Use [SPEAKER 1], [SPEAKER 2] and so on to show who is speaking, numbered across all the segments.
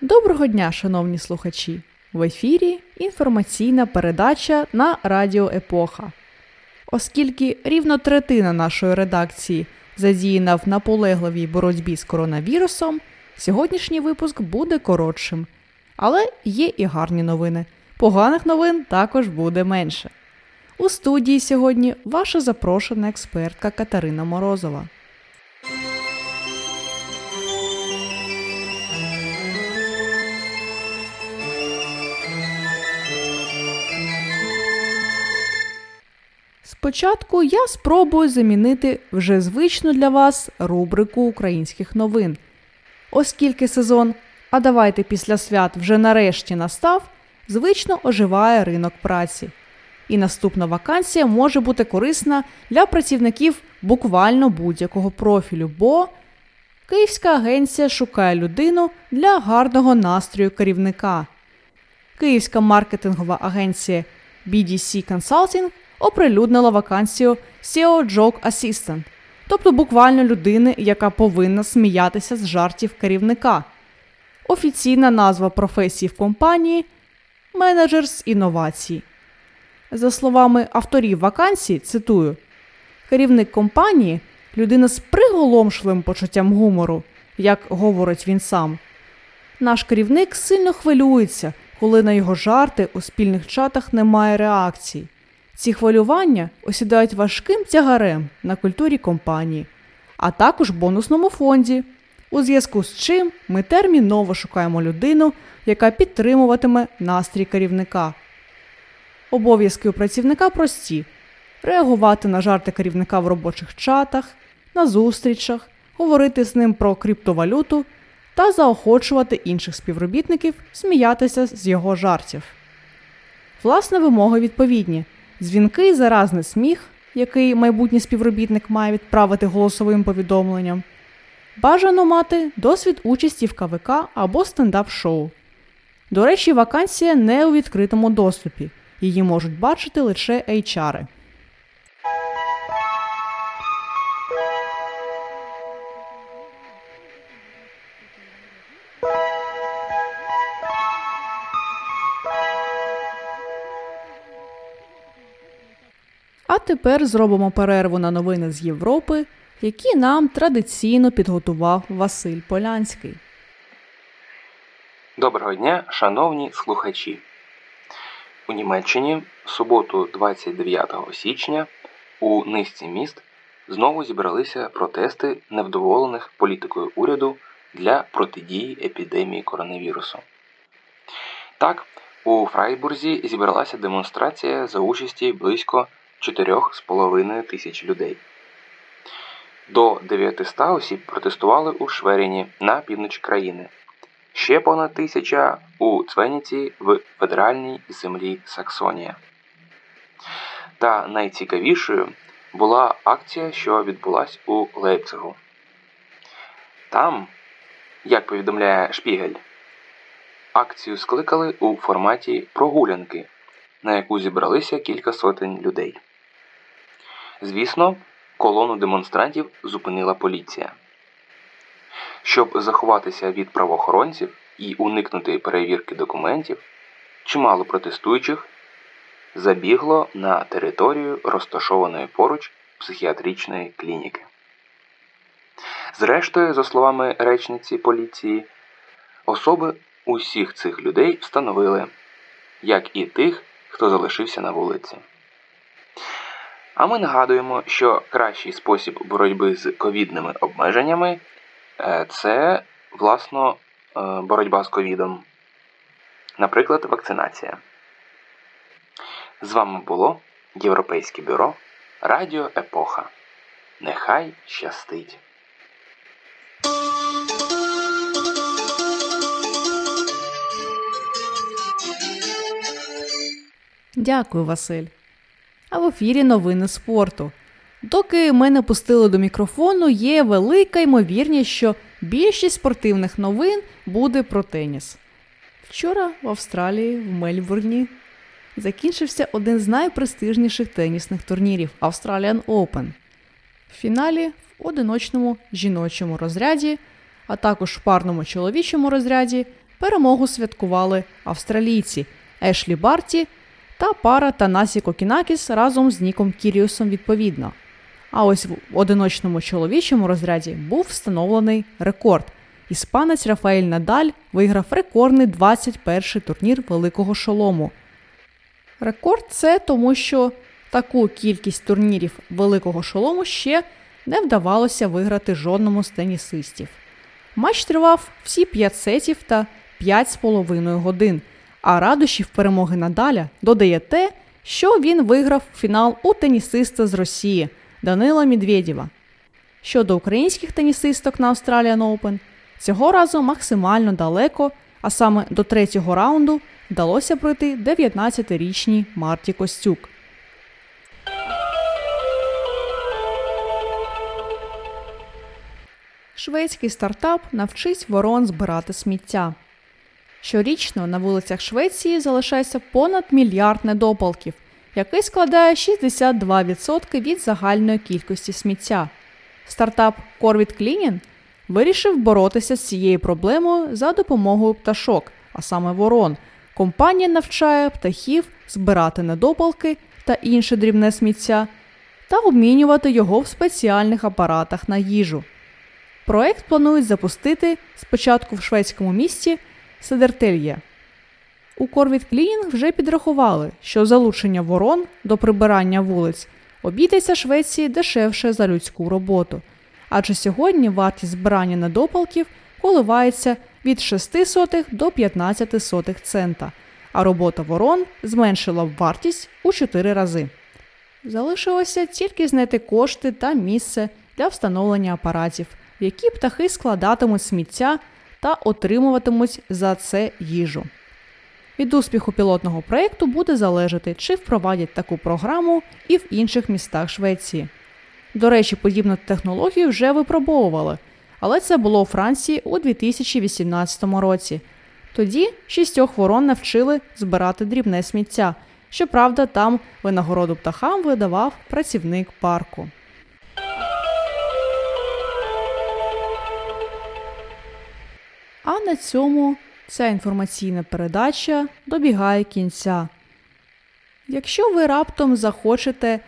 [SPEAKER 1] Доброго дня, шановні слухачі! В ефірі інформаційна передача на Радіо Епоха. Оскільки рівно третина нашої редакції задіяна в наполегливій боротьбі з коронавірусом, сьогоднішній випуск буде коротшим. Але є і гарні новини. Поганих новин також буде менше. У студії сьогодні ваша запрошена експертка Катерина Морозова. Спочатку я спробую замінити вже звичну для вас рубрику українських новин. Оскільки сезон, а давайте після свят вже нарешті настав, звично оживає ринок праці. І наступна вакансія може бути корисна для працівників буквально будь-якого профілю, бо Київська агенція шукає людину для гарного настрою керівника. Київська маркетингова агенція BDC Consulting оприлюднила вакансію SEO Joke Assistant, тобто буквально людини, яка повинна сміятися з жартів керівника. Офіційна назва професії в компанії менеджер з інновацій. За словами авторів вакансії, цитую, керівник компанії людина з приголомшливим почуттям гумору, як говорить він сам. Наш керівник сильно хвилюється, коли на його жарти у спільних чатах немає реакцій. Ці хвилювання осідають важким тягарем на культурі компанії, а також бонусному фонді, у зв'язку з чим ми терміново шукаємо людину, яка підтримуватиме настрій керівника. Обов'язки у працівника прості: реагувати на жарти керівника в робочих чатах, на зустрічах, говорити з ним про криптовалюту та заохочувати інших співробітників сміятися з його жартів. Власне, вимоги відповідні. Дзвінки заразний сміх, який майбутній співробітник має відправити голосовим повідомленням. Бажано мати досвід участі в КВК або стендап-шоу. До речі, вакансія не у відкритому доступі. Її можуть бачити лише HR. А тепер зробимо перерву на новини з Європи, які нам традиційно підготував Василь Полянський.
[SPEAKER 2] Доброго дня, шановні слухачі. У Німеччині в суботу, 29 січня, у низці міст знову зібралися протести невдоволених політикою уряду для протидії епідемії коронавірусу. Так, у Фрайбурзі зібралася демонстрація за участі близько 4,5 тисяч людей. До 900 осіб протестували у Шверіні на півночі країни. Ще понад тисяча у Цвеніці в федеральній землі Саксонія. Та найцікавішою була акція, що відбулась у Лейпцигу. Там, як повідомляє Шпігель, акцію скликали у форматі прогулянки, на яку зібралися кілька сотень людей. Звісно, колону демонстрантів зупинила поліція. Щоб заховатися від правоохоронців і уникнути перевірки документів, чимало протестуючих забігло на територію розташованої поруч психіатричної клініки. Зрештою, за словами речниці поліції, особи усіх цих людей встановили, як і тих, хто залишився на вулиці. А ми нагадуємо, що кращий спосіб боротьби з ковідними обмеженнями е, це, власно, е, боротьба з ковідом. Наприклад, вакцинація. З вами було Європейське бюро Радіо Епоха. Нехай щастить!
[SPEAKER 1] Дякую, Василь. А в ефірі новини спорту. Доки мене пустили до мікрофону, є велика ймовірність, що більшість спортивних новин буде про теніс. Вчора в Австралії, в Мельбурні, закінчився один з найпрестижніших тенісних турнірів Australian Open. В фіналі в одиночному жіночому розряді, а також в парному чоловічому розряді перемогу святкували австралійці Ешлі Барті та пара Танасі Кокінакіс разом з Ніком Кіріусом відповідно. А ось в одиночному чоловічому розряді був встановлений рекорд. Іспанець Рафаель Надаль виграв рекордний 21-й турнір Великого Шолому. Рекорд це тому, що таку кількість турнірів Великого Шолому ще не вдавалося виграти жодному з тенісистів. Матч тривав всі 5 сетів та 5,5 годин, а радощів перемоги Надаля додає те, що він виграв фінал у тенісиста з Росії Данила Медведєва. Щодо українських тенісисток на Australian Open, цього разу максимально далеко, а саме до третього раунду вдалося пройти 19-річній Марті Костюк. Шведський стартап навчить ворон збирати сміття. Щорічно на вулицях Швеції залишається понад мільярд недопалків, який складає 62% від загальної кількості сміття. Стартап Corvid Cleaning вирішив боротися з цією проблемою за допомогою пташок, а саме ворон. Компанія навчає птахів збирати недопалки та інше дрібне сміття та обмінювати його в спеціальних апаратах на їжу. Проект планують запустити спочатку в шведському місті Седертельє. У Корвіт Клінінг вже підрахували, що залучення ворон до прибирання вулиць обійдеться Швеції дешевше за людську роботу. Адже сьогодні вартість збирання недопалків коливається від 6 сотих до 15 сотих цента, а робота ворон зменшила вартість у 4 рази. Залишилося тільки знайти кошти та місце для встановлення апаратів, які птахи складатимуть сміття та отримуватимуть за це їжу. Від успіху пілотного проєкту буде залежати, чи впровадять таку програму і в інших містах Швеції. До речі, подібну технологію вже випробовували, але це було у Франції у 2018 році. Тоді шістьох ворон навчили збирати дрібне сміття. Щоправда, там винагороду птахам видавав працівник парку. А на цьому ця інформаційна передача добігає кінця. Якщо ви раптом захочете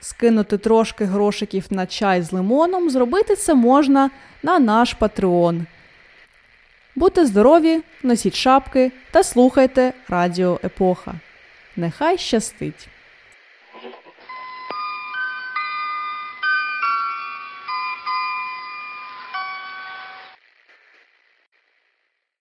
[SPEAKER 1] скинути трошки грошиків на чай з лимоном, зробити це можна на наш Patreon. Будьте здорові, носіть шапки та слухайте Радіо Епоха. Нехай щастить!